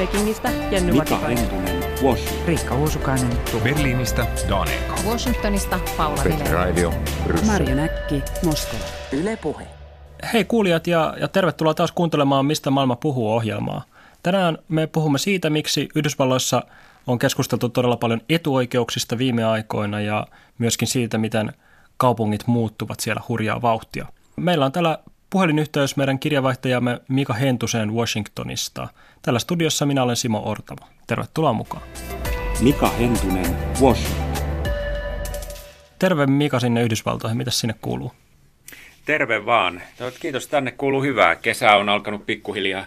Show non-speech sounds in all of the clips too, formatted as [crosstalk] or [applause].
Pekingistä Jenny Mika. Hentunen, Washington. Riikka Uusukainen, Berliinistä Daneeka. Washingtonista Paula Petri Bryssel. Marjo Näkki, Moskova. Yle Puhe. Hei kuulijat ja, ja tervetuloa taas kuuntelemaan Mistä maailma puhuu ohjelmaa. Tänään me puhumme siitä, miksi Yhdysvalloissa on keskusteltu todella paljon etuoikeuksista viime aikoina ja myöskin siitä, miten kaupungit muuttuvat siellä hurjaa vauhtia. Meillä on täällä puhelinyhteys meidän kirjavaihtajamme Mika Hentusen Washingtonista. Tällä studiossa minä olen Simo Ortava. Tervetuloa mukaan. Mika Hentunen, Washington. Terve Mika sinne Yhdysvaltoihin. Mitäs sinne kuuluu? Terve vaan. Kiitos, tänne kuuluu hyvää. Kesä on alkanut pikkuhiljaa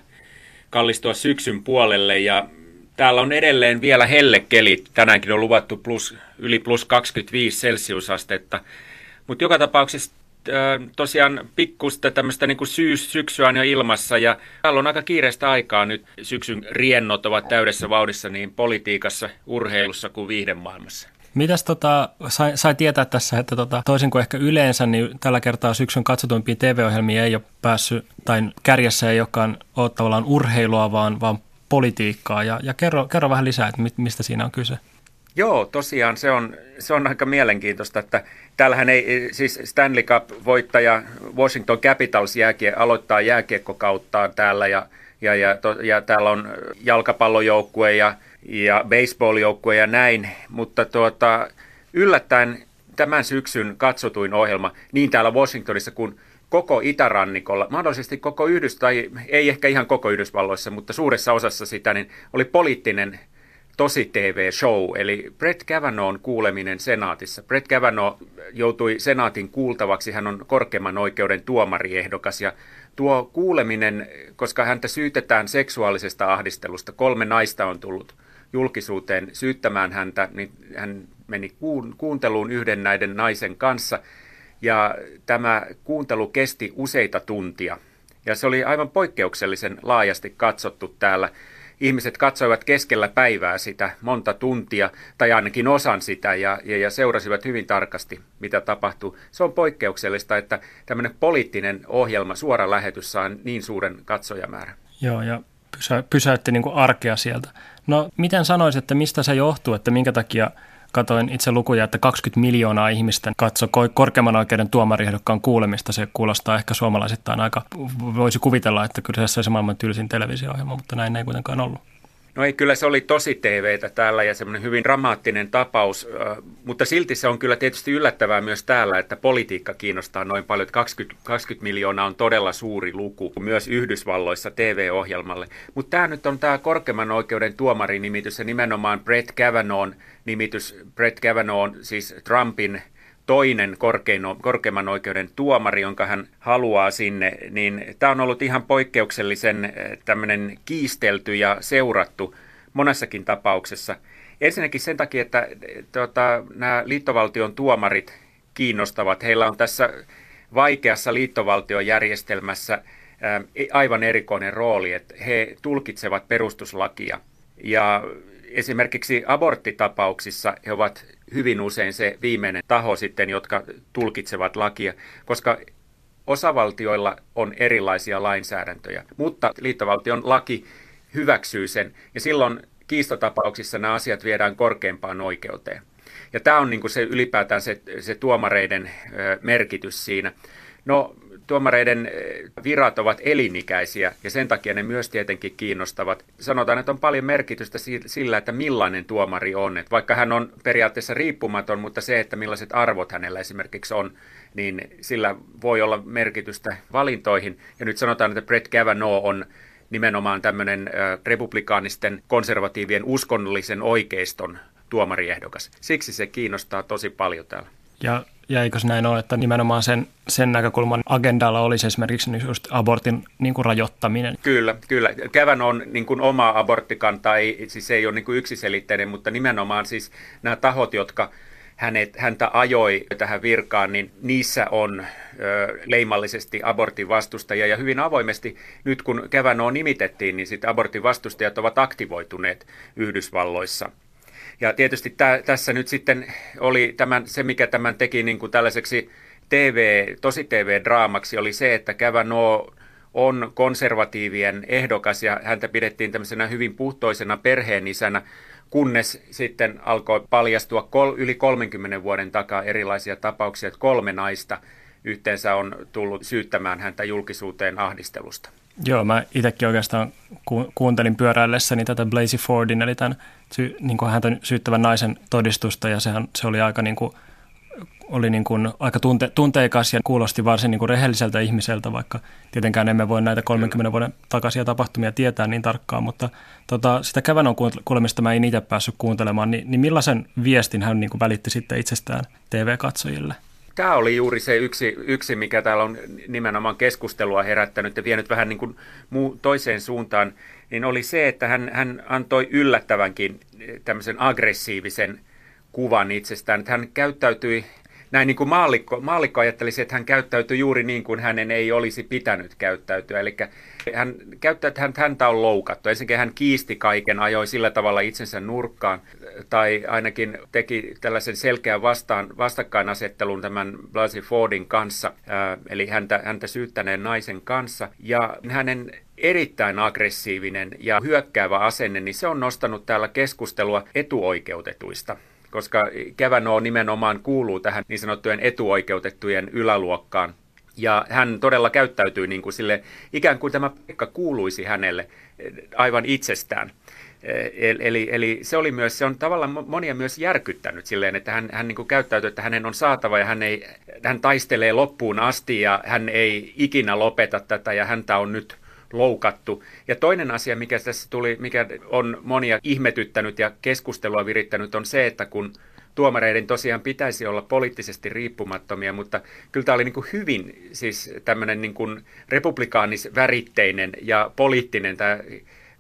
kallistua syksyn puolelle ja täällä on edelleen vielä hellekelit. Tänäänkin on luvattu plus, yli plus 25 celsiusastetta. Mutta joka tapauksessa tosiaan pikkusta tämmöistä niin syys, syksyä on jo ilmassa ja täällä on aika kiireistä aikaa nyt. Syksyn riennot ovat täydessä vauhdissa niin politiikassa, urheilussa kuin viihdemaailmassa. Mitäs tota, sai, sai tietää tässä, että tota, toisin kuin ehkä yleensä, niin tällä kertaa syksyn katsotuimpiin TV-ohjelmiin ei ole päässyt, tai kärjessä ei olekaan ole tavallaan urheilua, vaan, vaan politiikkaa. Ja, ja kerro, kerro vähän lisää, että mistä siinä on kyse. Joo, tosiaan se on, se on aika mielenkiintoista, että täällähän ei, siis Stanley Cup-voittaja Washington Capitals jääkie, aloittaa jääkiekkokauttaan täällä ja, ja, ja, to, ja täällä on jalkapallojoukkue ja, ja baseballjoukkue ja näin, mutta tuota, yllättäen tämän syksyn katsotuin ohjelma niin täällä Washingtonissa kuin koko itärannikolla, mahdollisesti koko Yhdys, tai ei ehkä ihan koko Yhdysvalloissa, mutta suuressa osassa sitä, niin oli poliittinen tosi TV-show, eli Brett Kavanaughn kuuleminen senaatissa. Brett Kavanaugh joutui senaatin kuultavaksi, hän on korkeimman oikeuden tuomariehdokas, ja tuo kuuleminen, koska häntä syytetään seksuaalisesta ahdistelusta, kolme naista on tullut julkisuuteen syyttämään häntä, niin hän meni kuunteluun yhden näiden naisen kanssa, ja tämä kuuntelu kesti useita tuntia. Ja se oli aivan poikkeuksellisen laajasti katsottu täällä ihmiset katsoivat keskellä päivää sitä monta tuntia, tai ainakin osan sitä, ja, ja, ja seurasivat hyvin tarkasti, mitä tapahtuu. Se on poikkeuksellista, että tämmöinen poliittinen ohjelma, suora lähetys saa niin suuren katsojamäärän. Joo, ja pysä, pysäytti niin kuin arkea sieltä. No, miten sanoisit, että mistä se johtuu, että minkä takia katoin itse lukuja, että 20 miljoonaa ihmistä katsoi korkeamman oikeuden tuomariehdokkaan kuulemista. Se kuulostaa ehkä suomalaisittain aika, voisi kuvitella, että kyseessä olisi maailman tylsin televisio-ohjelma, mutta näin ei kuitenkaan ollut. No ei, kyllä se oli tosi TVtä täällä ja semmoinen hyvin dramaattinen tapaus, mutta silti se on kyllä tietysti yllättävää myös täällä, että politiikka kiinnostaa noin paljon. 20, 20 miljoonaa on todella suuri luku myös Yhdysvalloissa TV-ohjelmalle. Mutta tämä nyt on tämä korkeimman oikeuden tuomarinimitys ja nimenomaan Brett Kavanaughn nimitys. Brett Kavanaugh on siis Trumpin toinen korkein, korkeimman oikeuden tuomari, jonka hän haluaa sinne, niin tämä on ollut ihan poikkeuksellisen tämmöinen kiistelty ja seurattu monessakin tapauksessa. Ensinnäkin sen takia, että tuota, nämä liittovaltion tuomarit kiinnostavat. Heillä on tässä vaikeassa liittovaltiojärjestelmässä aivan erikoinen rooli, että he tulkitsevat perustuslakia. Ja esimerkiksi aborttitapauksissa he ovat hyvin usein se viimeinen taho sitten, jotka tulkitsevat lakia, koska osavaltioilla on erilaisia lainsäädäntöjä, mutta liittovaltion laki hyväksyy sen ja silloin kiistatapauksissa nämä asiat viedään korkeimpaan oikeuteen. Ja tämä on niin kuin se ylipäätään se, se tuomareiden merkitys siinä. No tuomareiden virat ovat elinikäisiä ja sen takia ne myös tietenkin kiinnostavat. Sanotaan, että on paljon merkitystä sillä, että millainen tuomari on. Että vaikka hän on periaatteessa riippumaton, mutta se, että millaiset arvot hänellä esimerkiksi on, niin sillä voi olla merkitystä valintoihin. Ja nyt sanotaan, että Brett Kavanaugh on nimenomaan tämmöinen republikaanisten konservatiivien uskonnollisen oikeiston tuomariehdokas. Siksi se kiinnostaa tosi paljon täällä. Ja, ja eikö se näin ole, että nimenomaan sen, sen näkökulman agendalla olisi esimerkiksi just abortin niin kuin rajoittaminen? Kyllä, kyllä. Kävän on niin kuin oma aborttikanta, ei, siis ei ole niin kuin yksiselitteinen, mutta nimenomaan siis nämä tahot, jotka hänet, häntä ajoi tähän virkaan, niin niissä on ö, leimallisesti abortin vastustajia. Ja hyvin avoimesti nyt kun on nimitettiin, niin sitten abortin vastustajat ovat aktivoituneet Yhdysvalloissa – ja tietysti tä, tässä nyt sitten oli tämän, se, mikä tämän teki niin kuin tällaiseksi TV, tosi TV-draamaksi, oli se, että Kavanaugh on konservatiivien ehdokas ja häntä pidettiin tämmöisenä hyvin puhtoisena perheenisänä, kunnes sitten alkoi paljastua kol- yli 30 vuoden takaa erilaisia tapauksia, että kolme naista yhteensä on tullut syyttämään häntä julkisuuteen ahdistelusta. Joo, mä itsekin oikeastaan ku- kuuntelin pyöräillessäni tätä Blasey Fordin, eli tämän sy- niin kuin häntä syyttävän naisen todistusta, ja sehän, se oli aika, niin kuin, oli niin kuin, aika tunte- tunteikas ja kuulosti varsin niin kuin rehelliseltä ihmiseltä, vaikka tietenkään emme voi näitä 30 vuoden takaisia tapahtumia tietää niin tarkkaan, mutta tota, sitä Kävänon kuulemista mä en itse päässyt kuuntelemaan, niin, niin millaisen viestin hän niin kuin välitti sitten itsestään TV-katsojille? Tämä oli juuri se yksi, yksi, mikä täällä on nimenomaan keskustelua herättänyt ja vienyt vähän niin kuin muu, toiseen suuntaan, niin oli se, että hän, hän antoi yllättävänkin tämmöisen aggressiivisen kuvan itsestään, että hän käyttäytyi näin niin kuin maallikko, maallikko ajattelisi, että hän käyttäytyi juuri niin kuin hänen ei olisi pitänyt käyttäytyä. Eli hän käyttää, että häntä on loukattu. Ensinnäkin hän kiisti kaiken, ajoi sillä tavalla itsensä nurkkaan, tai ainakin teki tällaisen selkeän vastaan, vastakkainasettelun tämän Blasey Fordin kanssa, eli häntä, häntä syyttäneen naisen kanssa. Ja hänen erittäin aggressiivinen ja hyökkäävä asenne, niin se on nostanut täällä keskustelua etuoikeutetuista koska Kävänoo nimenomaan kuuluu tähän niin sanottujen etuoikeutettujen yläluokkaan. Ja hän todella käyttäytyy niin kuin sille, ikään kuin tämä paikka kuuluisi hänelle aivan itsestään. Eli, eli se oli myös, se on tavallaan monia myös järkyttänyt silleen, että hän, hän niin kuin käyttäytyy, että hänen on saatava ja hän, ei, hän taistelee loppuun asti ja hän ei ikinä lopeta tätä ja häntä on nyt loukattu. Ja toinen asia, mikä tässä tuli, mikä on monia ihmetyttänyt ja keskustelua virittänyt, on se, että kun tuomareiden tosiaan pitäisi olla poliittisesti riippumattomia, mutta kyllä tämä oli niin kuin hyvin siis tämmöinen niin kuin republikaanisväritteinen ja poliittinen tämä,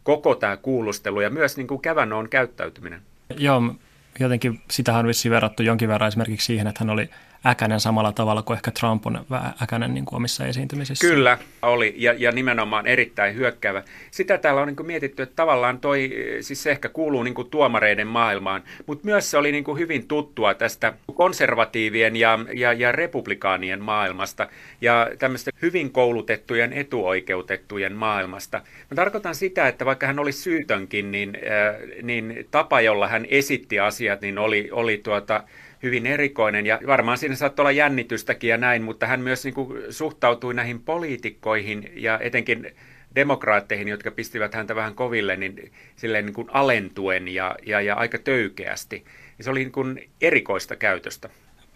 koko tämä kuulustelu ja myös niin kuin kävännoon käyttäytyminen. Joo, jotenkin sitähän on vissiin verrattu jonkin verran esimerkiksi siihen, että hän oli äkänen samalla tavalla kuin ehkä Trump on äkänen niin kuin omissa esiintymisissä. Kyllä oli, ja, ja nimenomaan erittäin hyökkäävä. Sitä täällä on niin kuin mietitty, että tavallaan toi, siis se ehkä kuuluu niin kuin tuomareiden maailmaan, mutta myös se oli niin kuin hyvin tuttua tästä konservatiivien ja, ja, ja republikaanien maailmasta ja tämmöistä hyvin koulutettujen etuoikeutettujen maailmasta. Mä tarkoitan sitä, että vaikka hän oli syytönkin, niin, äh, niin tapa, jolla hän esitti asiat, niin oli, oli tuota, hyvin erikoinen ja varmaan siinä saattoi olla jännitystäkin ja näin, mutta hän myös niin kuin suhtautui näihin poliitikkoihin ja etenkin demokraatteihin, jotka pistivät häntä vähän koville, niin silleen niin kuin alentuen ja, ja, ja aika töykeästi. Ja se oli niin kuin erikoista käytöstä.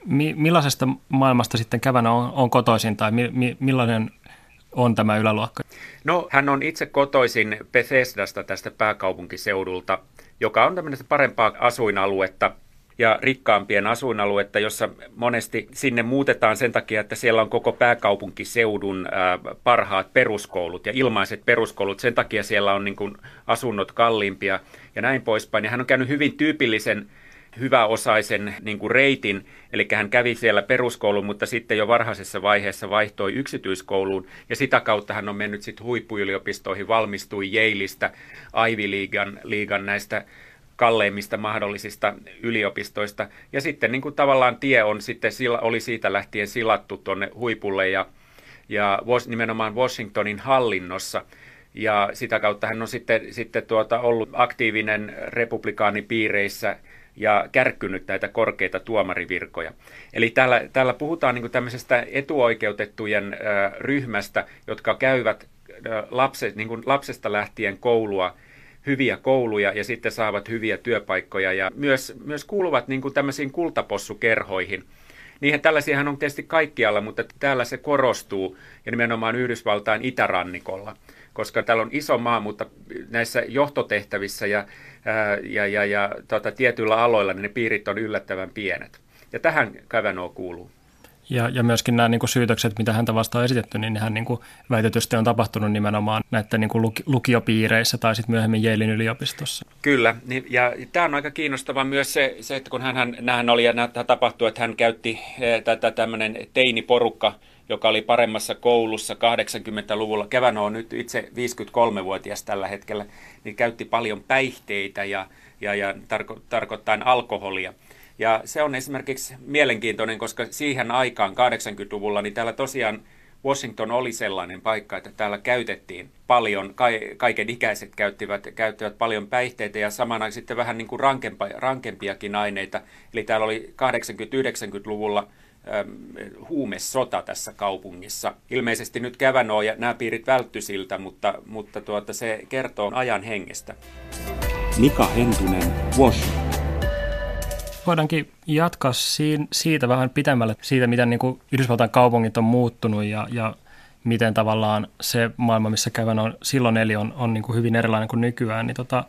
Mi- millaisesta maailmasta sitten Kävänä on, on kotoisin tai mi- mi- millainen on tämä yläluokka? No, hän on itse kotoisin Bethesdasta tästä pääkaupunkiseudulta, joka on tämmöistä parempaa asuinaluetta – ja rikkaampien asuinaluetta, jossa monesti sinne muutetaan sen takia, että siellä on koko pääkaupunkiseudun parhaat peruskoulut ja ilmaiset peruskoulut. Sen takia siellä on niin kuin asunnot kalliimpia ja näin poispäin. Ja hän on käynyt hyvin tyypillisen hyväosaisen niin kuin reitin, eli hän kävi siellä peruskoulun, mutta sitten jo varhaisessa vaiheessa vaihtoi yksityiskouluun, ja sitä kautta hän on mennyt sitten huippuyliopistoihin, valmistui Yaleista, Ivy Leaguean, liigan näistä kalleimmista mahdollisista yliopistoista. Ja sitten niin kuin tavallaan tie on sitten, oli siitä lähtien silattu tuonne huipulle ja, ja nimenomaan Washingtonin hallinnossa. Ja sitä kautta hän on sitten, sitten tuota ollut aktiivinen republikaanipiireissä ja kärkkynyt näitä korkeita tuomarivirkoja. Eli täällä, täällä puhutaan niin tämmöisestä etuoikeutettujen ryhmästä, jotka käyvät lapset, niin lapsesta lähtien koulua – hyviä kouluja ja sitten saavat hyviä työpaikkoja ja myös, myös kuuluvat niin kuin tämmöisiin kultapossukerhoihin. Niihin tällaisiahan on tietysti kaikkialla, mutta täällä se korostuu ja nimenomaan Yhdysvaltain itärannikolla, koska täällä on iso maa, mutta näissä johtotehtävissä ja, ää, ja, ja, ja tota, tietyillä aloilla niin ne piirit on yllättävän pienet. Ja tähän Kavanaugh kuuluu. Ja, ja myöskin nämä niin kuin syytökset, mitä häntä vastaan on esitetty, niin nehän niin kuin väitetysti on tapahtunut nimenomaan näiden niin kuin lukiopiireissä tai sitten myöhemmin Jeilin yliopistossa. Kyllä, niin, ja tämä on aika kiinnostava myös se, se että kun hän, hän oli ja tämä tapahtui, että hän käytti eh, tätä tämmöinen teiniporukka, joka oli paremmassa koulussa 80-luvulla. Kevän on nyt itse 53-vuotias tällä hetkellä, niin käytti paljon päihteitä ja, ja, ja tarko, tarkoittain alkoholia. Ja se on esimerkiksi mielenkiintoinen, koska siihen aikaan 80-luvulla niin täällä tosiaan Washington oli sellainen paikka, että täällä käytettiin paljon, kaiken ikäiset käyttivät, käyttivät paljon päihteitä ja samana sitten vähän niin kuin rankempa, rankempiakin aineita. Eli täällä oli 80-90-luvulla huumesota tässä kaupungissa. Ilmeisesti nyt Kävänoo ja nämä piirit vältty siltä, mutta, mutta tuota, se kertoo ajan hengestä. Mika Hentunen, Washington. Voidaankin jatkaa siitä vähän pitemmälle, siitä miten niin kuin Yhdysvaltain kaupungit on muuttunut ja, ja miten tavallaan se maailma, missä kävän on silloin eli on, on niin kuin hyvin erilainen kuin nykyään. Niin tota,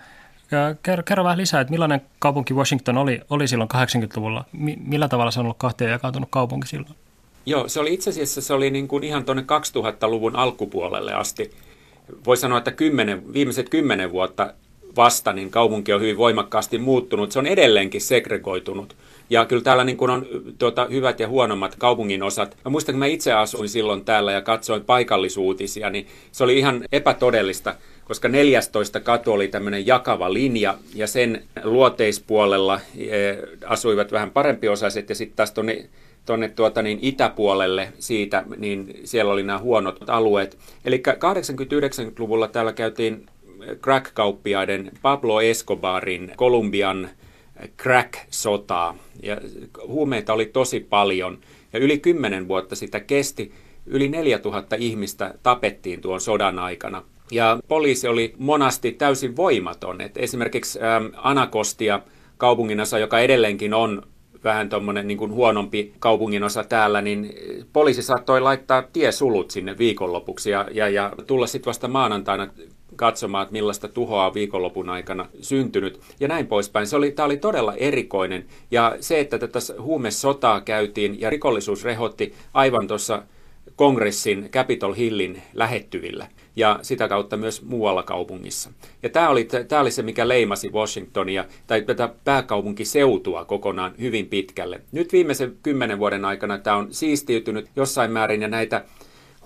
kerro, kerro vähän lisää, että millainen kaupunki Washington oli, oli silloin 80-luvulla? millä tavalla se on ollut kahteen jakautunut kaupunki silloin? Joo, se oli itse asiassa se oli niin kuin ihan tuonne 2000-luvun alkupuolelle asti. Voisi sanoa, että kymmenen, viimeiset kymmenen vuotta vasta, niin kaupunki on hyvin voimakkaasti muuttunut. Se on edelleenkin segregoitunut. Ja kyllä täällä niin kuin on tuota, hyvät ja huonommat kaupungin osat. Mä muistan, kun mä itse asuin silloin täällä ja katsoin paikallisuutisia, niin se oli ihan epätodellista, koska 14 katu oli tämmöinen jakava linja ja sen luoteispuolella e, asuivat vähän parempiosaiset ja sitten taas tuonne tuonne tuota, niin itäpuolelle siitä, niin siellä oli nämä huonot alueet. Eli 80-90-luvulla täällä käytiin crack-kauppiaiden Pablo Escobarin Kolumbian crack-sotaa. Ja huumeita oli tosi paljon ja yli kymmenen vuotta sitä kesti. Yli 4000 ihmistä tapettiin tuon sodan aikana. Ja poliisi oli monasti täysin voimaton. Et esimerkiksi ähm, Anakostia kaupunginosa, joka edelleenkin on vähän tuommoinen niin huonompi kaupunginosa täällä, niin poliisi saattoi laittaa tiesulut sinne viikonlopuksi ja, ja, ja tulla sitten vasta maanantaina katsomaan, että millaista tuhoa on viikonlopun aikana syntynyt ja näin poispäin. Se oli, tämä oli todella erikoinen ja se, että tätä huumesotaa käytiin ja rikollisuus rehotti aivan tuossa kongressin Capitol Hillin lähettyvillä ja sitä kautta myös muualla kaupungissa. Ja tämä oli, tämä oli se, mikä leimasi Washingtonia tai tätä pääkaupunkiseutua kokonaan hyvin pitkälle. Nyt viimeisen kymmenen vuoden aikana tämä on siistiytynyt jossain määrin ja näitä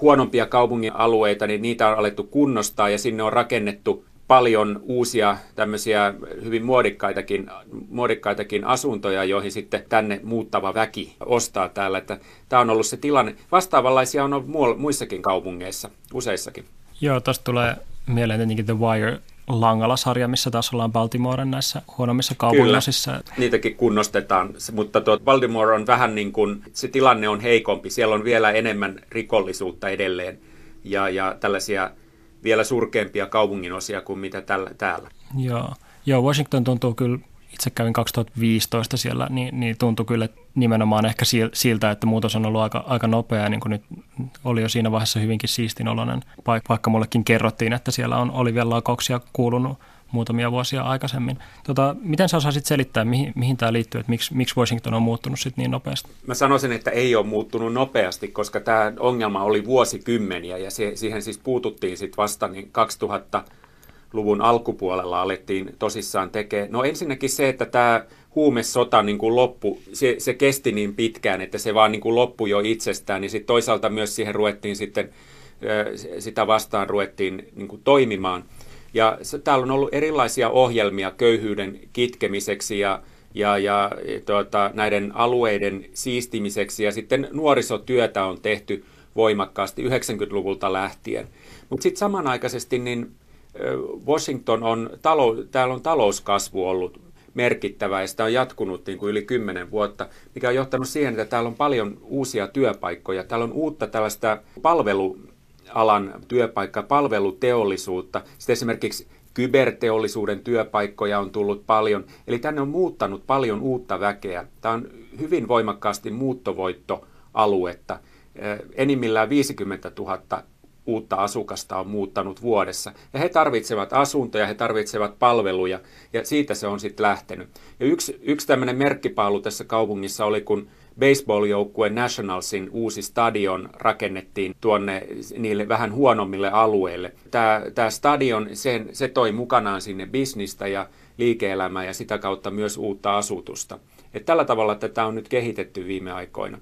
huonompia kaupungin alueita, niin niitä on alettu kunnostaa ja sinne on rakennettu paljon uusia tämmöisiä hyvin muodikkaitakin, muodikkaitakin asuntoja, joihin sitten tänne muuttava väki ostaa täällä. Että tämä on ollut se tilanne. Vastaavanlaisia on ollut muissakin kaupungeissa, useissakin. Joo, tuosta tulee mieleen tietenkin The Wire Langala-sarja, missä taas ollaan Baltimoren näissä huonommissa kaupunginosissa. Niitäkin kunnostetaan, mutta tuo Baltimore on vähän niin kuin, se tilanne on heikompi. Siellä on vielä enemmän rikollisuutta edelleen ja, ja tällaisia vielä surkeampia kaupunginosia kuin mitä tällä, täällä. Joo. Joo, Washington tuntuu kyllä itse kävin 2015 siellä, niin, niin tuntui kyllä nimenomaan ehkä siltä, että muutos on ollut aika, aika nopea, niin kuin nyt oli jo siinä vaiheessa hyvinkin siistin oloinen vaikka mullekin kerrottiin, että siellä on, oli vielä laukauksia kuulunut muutamia vuosia aikaisemmin. Tota, miten sä osaisit selittää, mihin, mihin tämä liittyy, että miksi, miksi Washington on muuttunut sit niin nopeasti? Mä sanoisin, että ei ole muuttunut nopeasti, koska tämä ongelma oli vuosikymmeniä ja se, siihen siis puututtiin sitten vasta niin 2000 luvun alkupuolella alettiin tosissaan tekemään. No ensinnäkin se, että tämä huumesota niin kuin loppu, se, se kesti niin pitkään, että se vaan niin kuin loppui jo itsestään, niin sitten toisaalta myös siihen ruvettiin sitten, sitä vastaan ruvettiin niin kuin toimimaan. Ja täällä on ollut erilaisia ohjelmia köyhyyden kitkemiseksi ja, ja, ja tuota, näiden alueiden siistimiseksi, ja sitten nuorisotyötä on tehty voimakkaasti 90-luvulta lähtien. Mutta sitten samanaikaisesti niin Washington on, talou, täällä on talouskasvu ollut merkittävä ja sitä on jatkunut niin kuin yli kymmenen vuotta, mikä on johtanut siihen, että täällä on paljon uusia työpaikkoja. Täällä on uutta tällaista palvelualan työpaikkaa, palveluteollisuutta. Sitten esimerkiksi kyberteollisuuden työpaikkoja on tullut paljon. Eli tänne on muuttanut paljon uutta väkeä. Tämä on hyvin voimakkaasti muuttovoittoaluetta. Enimmillään 50 000 uutta asukasta on muuttanut vuodessa. Ja he tarvitsevat asuntoja, he tarvitsevat palveluja, ja siitä se on sitten lähtenyt. Ja yksi, yksi tämmöinen merkkipaalu tässä kaupungissa oli, kun baseball-joukkue Nationalsin uusi stadion rakennettiin tuonne niille vähän huonommille alueille. Tämä, tämä stadion, sen, se toi mukanaan sinne bisnistä ja liike-elämää ja sitä kautta myös uutta asutusta. Et tällä tavalla tätä on nyt kehitetty viime aikoina.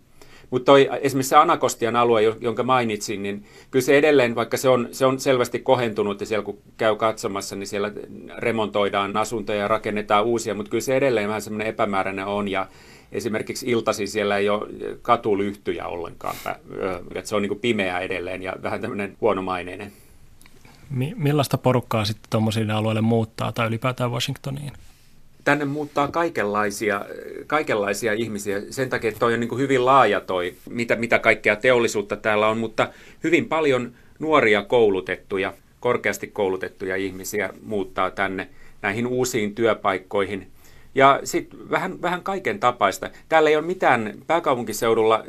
Mutta esimerkiksi se Anakostian alue, jonka mainitsin, niin kyllä se edelleen, vaikka se on, se on selvästi kohentunut ja siellä kun käy katsomassa, niin siellä remontoidaan asuntoja ja rakennetaan uusia, mutta kyllä se edelleen vähän semmoinen epämääräinen on ja esimerkiksi iltasi siellä ei ole katulyhtyjä ollenkaan, että se on niin kuin pimeä edelleen ja vähän tämmöinen huonomaineinen. Millaista porukkaa sitten tuommoisille alueille muuttaa tai ylipäätään Washingtoniin? Tänne muuttaa kaikenlaisia, kaikenlaisia ihmisiä. Sen takia, että toi on niin kuin hyvin laaja toi, mitä, mitä kaikkea teollisuutta täällä on, mutta hyvin paljon nuoria koulutettuja, korkeasti koulutettuja ihmisiä muuttaa tänne näihin uusiin työpaikkoihin. Ja sitten vähän, vähän kaiken tapaista. Täällä ei ole mitään, pääkaupunkiseudulla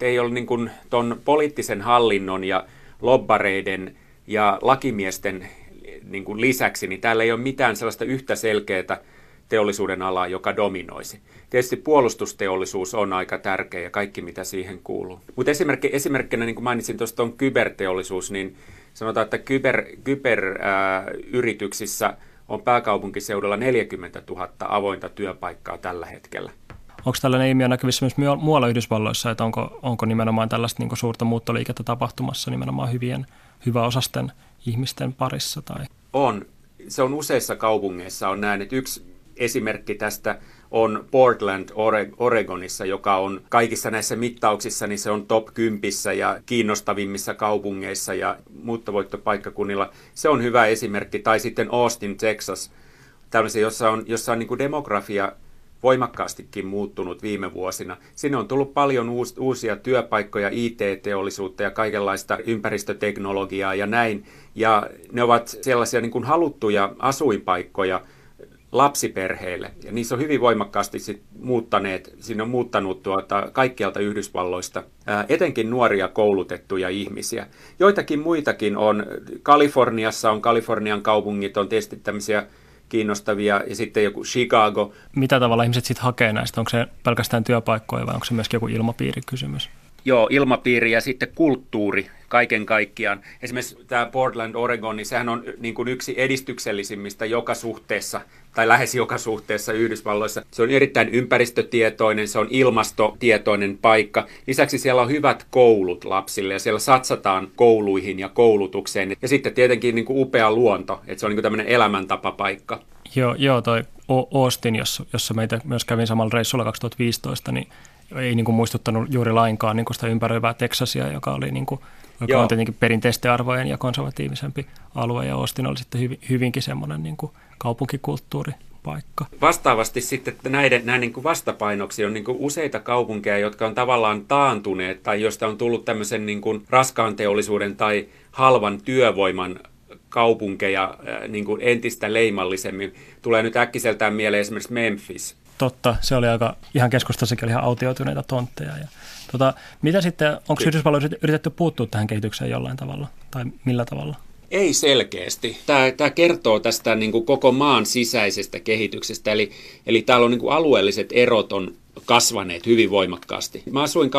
ei ole niin kuin ton poliittisen hallinnon ja lobbareiden ja lakimiesten niin kuin lisäksi, niin täällä ei ole mitään sellaista yhtä selkeää teollisuuden alaa, joka dominoisi. Tietysti puolustusteollisuus on aika tärkeä ja kaikki, mitä siihen kuuluu. Mutta esimerkki, esimerkkinä, niin kuin mainitsin tuosta on kyberteollisuus, niin sanotaan, että kyber, kyberyrityksissä äh, on pääkaupunkiseudulla 40 000 avointa työpaikkaa tällä hetkellä. Onko tällainen ilmiö näkyvissä myös muualla Yhdysvalloissa, että onko, onko nimenomaan tällaista niin suurta muuttoliikettä tapahtumassa nimenomaan hyvien, hyväosasten ihmisten parissa? Tai? On. Se on useissa kaupungeissa on näin, että yksi esimerkki tästä on Portland, Oregonissa, joka on kaikissa näissä mittauksissa, niin se on top 10 ja kiinnostavimmissa kaupungeissa ja muuttovoittopaikkakunnilla. Se on hyvä esimerkki. Tai sitten Austin, Texas, tällaisia, jossa on, jossa on niin kuin demografia voimakkaastikin muuttunut viime vuosina. Sinne on tullut paljon uus, uusia työpaikkoja, IT-teollisuutta ja kaikenlaista ympäristöteknologiaa ja näin. Ja ne ovat sellaisia niin kuin haluttuja asuinpaikkoja, lapsiperheille. Ja niissä on hyvin voimakkaasti sit muuttaneet, siinä on muuttanut tuota, kaikkialta Yhdysvalloista, ää, etenkin nuoria koulutettuja ihmisiä. Joitakin muitakin on, Kaliforniassa on, Kalifornian kaupungit on tietysti tämmöisiä kiinnostavia, ja sitten joku Chicago. Mitä tavalla ihmiset sitten hakee näistä? Onko se pelkästään työpaikkoja vai onko se myöskin joku ilmapiirikysymys? Joo, ilmapiiri ja sitten kulttuuri kaiken kaikkiaan. Esimerkiksi tämä Portland, Oregon, niin sehän on niin kuin yksi edistyksellisimmistä joka suhteessa, tai lähes joka suhteessa Yhdysvalloissa. Se on erittäin ympäristötietoinen, se on ilmastotietoinen paikka. Lisäksi siellä on hyvät koulut lapsille, ja siellä satsataan kouluihin ja koulutukseen. Ja sitten tietenkin niin kuin upea luonto, että se on niin kuin tämmöinen elämäntapapaikka. Joo, joo toi Austin, jossa, jossa meitä myös kävin samalla reissulla 2015, niin ei niin kuin muistuttanut juuri lainkaan niin kuin sitä ympäröivää Teksasia, joka oli niin kuin, joka Joo. on tietenkin perinteisten arvojen ja konservatiivisempi alue, ja Austin oli sitten hyvin, hyvinkin semmoinen niin kuin kaupunkikulttuuri paikka. Vastaavasti sitten näiden, näin niin kuin vastapainoksi on niin kuin useita kaupunkeja, jotka on tavallaan taantuneet tai josta on tullut tämmöisen niin kuin raskaan teollisuuden tai halvan työvoiman kaupunkeja niin kuin entistä leimallisemmin. Tulee nyt äkkiseltään mieleen esimerkiksi Memphis, totta. Se oli aika, ihan keskustassakin oli ihan autioituneita tontteja. Ja, tota, mitä sitten, onko Yhdysvalloissa yritetty puuttua tähän kehitykseen jollain tavalla tai millä tavalla? Ei selkeästi. Tämä, tämä kertoo tästä niin kuin koko maan sisäisestä kehityksestä, eli, eli täällä on niin kuin alueelliset erot on kasvaneet hyvin voimakkaasti. Mä asuin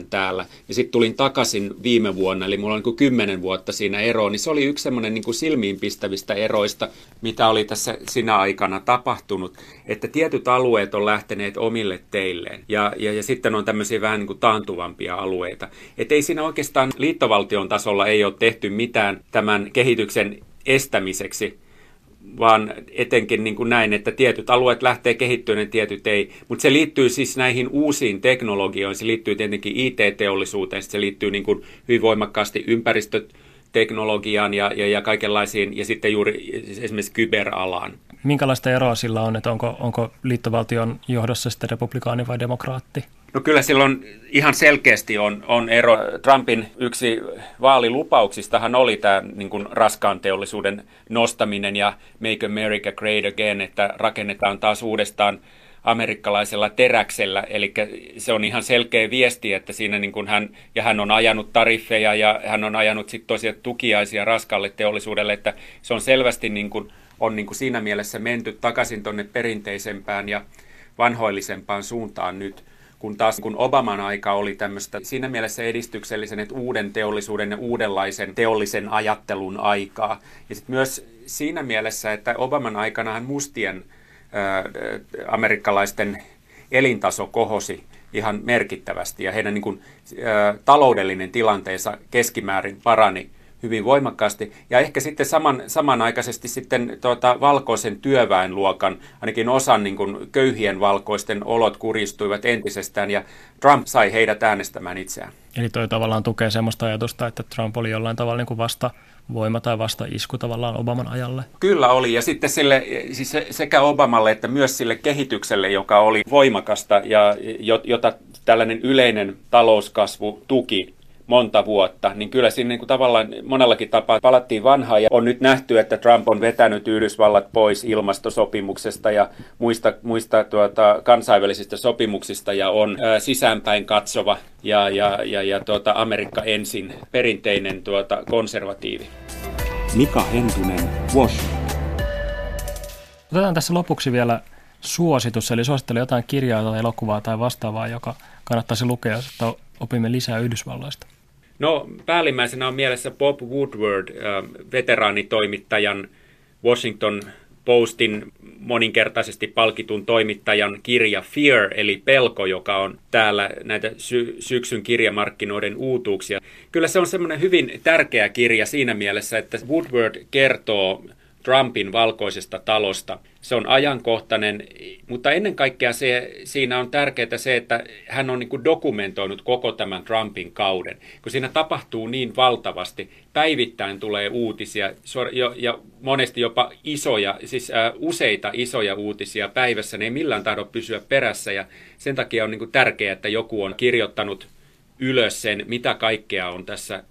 2001-2007 täällä ja sitten tulin takaisin viime vuonna, eli mulla on niin kymmenen vuotta siinä eroa, niin se oli yksi semmoinen niin silmiinpistävistä eroista, mitä oli tässä sinä aikana tapahtunut, että tietyt alueet on lähteneet omille teilleen ja, ja, ja sitten on tämmöisiä vähän niin kuin taantuvampia alueita. Että ei siinä oikeastaan liittovaltion tasolla ei ole tehty mitään tämän kehityksen estämiseksi, vaan etenkin niin kuin näin, että tietyt alueet lähtee kehittymään ja tietyt ei. Mutta se liittyy siis näihin uusiin teknologioihin, se liittyy tietenkin IT-teollisuuteen, se liittyy niin kuin hyvin voimakkaasti ympäristöteknologiaan ja, ja, ja kaikenlaisiin, ja sitten juuri esimerkiksi kyberalaan. Minkälaista eroa sillä on, että onko, onko liittovaltion johdossa sitten republikaani vai demokraatti? No kyllä silloin ihan selkeästi on, on ero. Trumpin yksi vaalilupauksistahan oli tämä niin kuin raskaan teollisuuden nostaminen ja Make America Great Again, että rakennetaan taas uudestaan amerikkalaisella teräksellä, eli se on ihan selkeä viesti, että siinä niin kuin hän, ja hän on ajanut tariffeja ja hän on ajanut sitten tosiaan tukiaisia raskalle teollisuudelle, että se on selvästi niin kuin, on niin kuin siinä mielessä menty takaisin tuonne perinteisempään ja vanhoillisempaan suuntaan nyt kun taas kun Obaman aika oli tämmöistä siinä mielessä edistyksellisen, että uuden teollisuuden ja uudenlaisen teollisen ajattelun aikaa. Ja sitten myös siinä mielessä, että Obaman aikanahan mustien ää, amerikkalaisten elintaso kohosi ihan merkittävästi ja heidän niin kuin, ä, taloudellinen tilanteensa keskimäärin parani hyvin voimakkaasti. Ja ehkä sitten saman, samanaikaisesti sitten tuota, valkoisen työväenluokan, ainakin osan niin kuin köyhien valkoisten olot kuristuivat entisestään ja Trump sai heidät äänestämään itseään. Eli toi tavallaan tukee sellaista ajatusta, että Trump oli jollain tavalla niin kuin vasta voima tai vasta isku tavallaan Obaman ajalle. Kyllä oli, ja sitten sille, siis sekä Obamalle että myös sille kehitykselle, joka oli voimakasta ja jota tällainen yleinen talouskasvu tuki monta vuotta, niin kyllä siinä niin kuin tavallaan monellakin tapaa palattiin vanhaan ja on nyt nähty, että Trump on vetänyt Yhdysvallat pois ilmastosopimuksesta ja muista, muista tuota, kansainvälisistä sopimuksista ja on ää, sisäänpäin katsova ja, ja, ja, ja tuota, Amerikka ensin perinteinen tuota, konservatiivi. Mika Hentunen, Washington. Otetaan tässä lopuksi vielä suositus, eli suosittelen jotain kirjaa tai elokuvaa tai vastaavaa, joka kannattaisi lukea, että opimme lisää Yhdysvalloista. No päällimmäisenä on mielessä Bob Woodward, äh, veteraanitoimittajan Washington Postin moninkertaisesti palkitun toimittajan kirja Fear, eli Pelko, joka on täällä näitä sy- syksyn kirjamarkkinoiden uutuuksia. Kyllä se on semmoinen hyvin tärkeä kirja siinä mielessä, että Woodward kertoo Trumpin valkoisesta talosta. Se on ajankohtainen, mutta ennen kaikkea se, siinä on tärkeää se, että hän on niin dokumentoinut koko tämän Trumpin kauden. Kun siinä tapahtuu niin valtavasti, päivittäin tulee uutisia ja monesti jopa isoja, siis useita isoja uutisia päivässä, ne ei millään tahdo pysyä perässä ja sen takia on niin tärkeää, että joku on kirjoittanut ylös sen, mitä kaikkea on tässä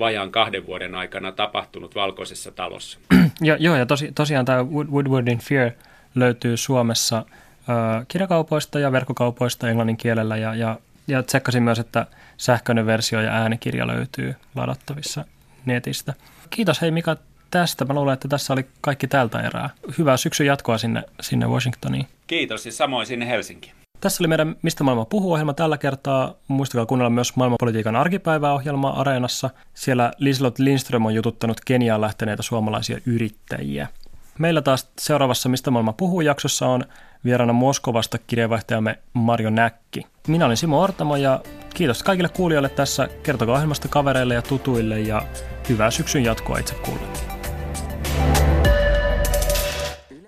vajaan kahden vuoden aikana tapahtunut Valkoisessa talossa. [clears throat] Ja, joo, ja tosi, tosiaan tämä Woodwardin Fear löytyy Suomessa äh, kirjakaupoista ja verkkokaupoista englannin kielellä, ja, ja, ja tsekkasin myös, että sähköinen versio ja äänikirja löytyy ladattavissa netistä. Kiitos hei Mika tästä. Mä luulen, että tässä oli kaikki tältä erää. Hyvää syksyn jatkoa sinne, sinne Washingtoniin. Kiitos ja samoin sinne Helsinkiin. Tässä oli meidän Mistä maailma puhuu ohjelma tällä kertaa. Muistakaa kuunnella myös maailmanpolitiikan arkipäiväohjelma Areenassa. Siellä Liselot Lindström on jututtanut Keniaan lähteneitä suomalaisia yrittäjiä. Meillä taas seuraavassa Mistä maailma puhuu jaksossa on vieraana Moskovasta kirjeenvaihtajamme Marjo Näkki. Minä olin Simo Ortamo ja kiitos kaikille kuulijoille tässä. Kertokaa ohjelmasta kavereille ja tutuille ja hyvää syksyn jatkoa itse kuulle.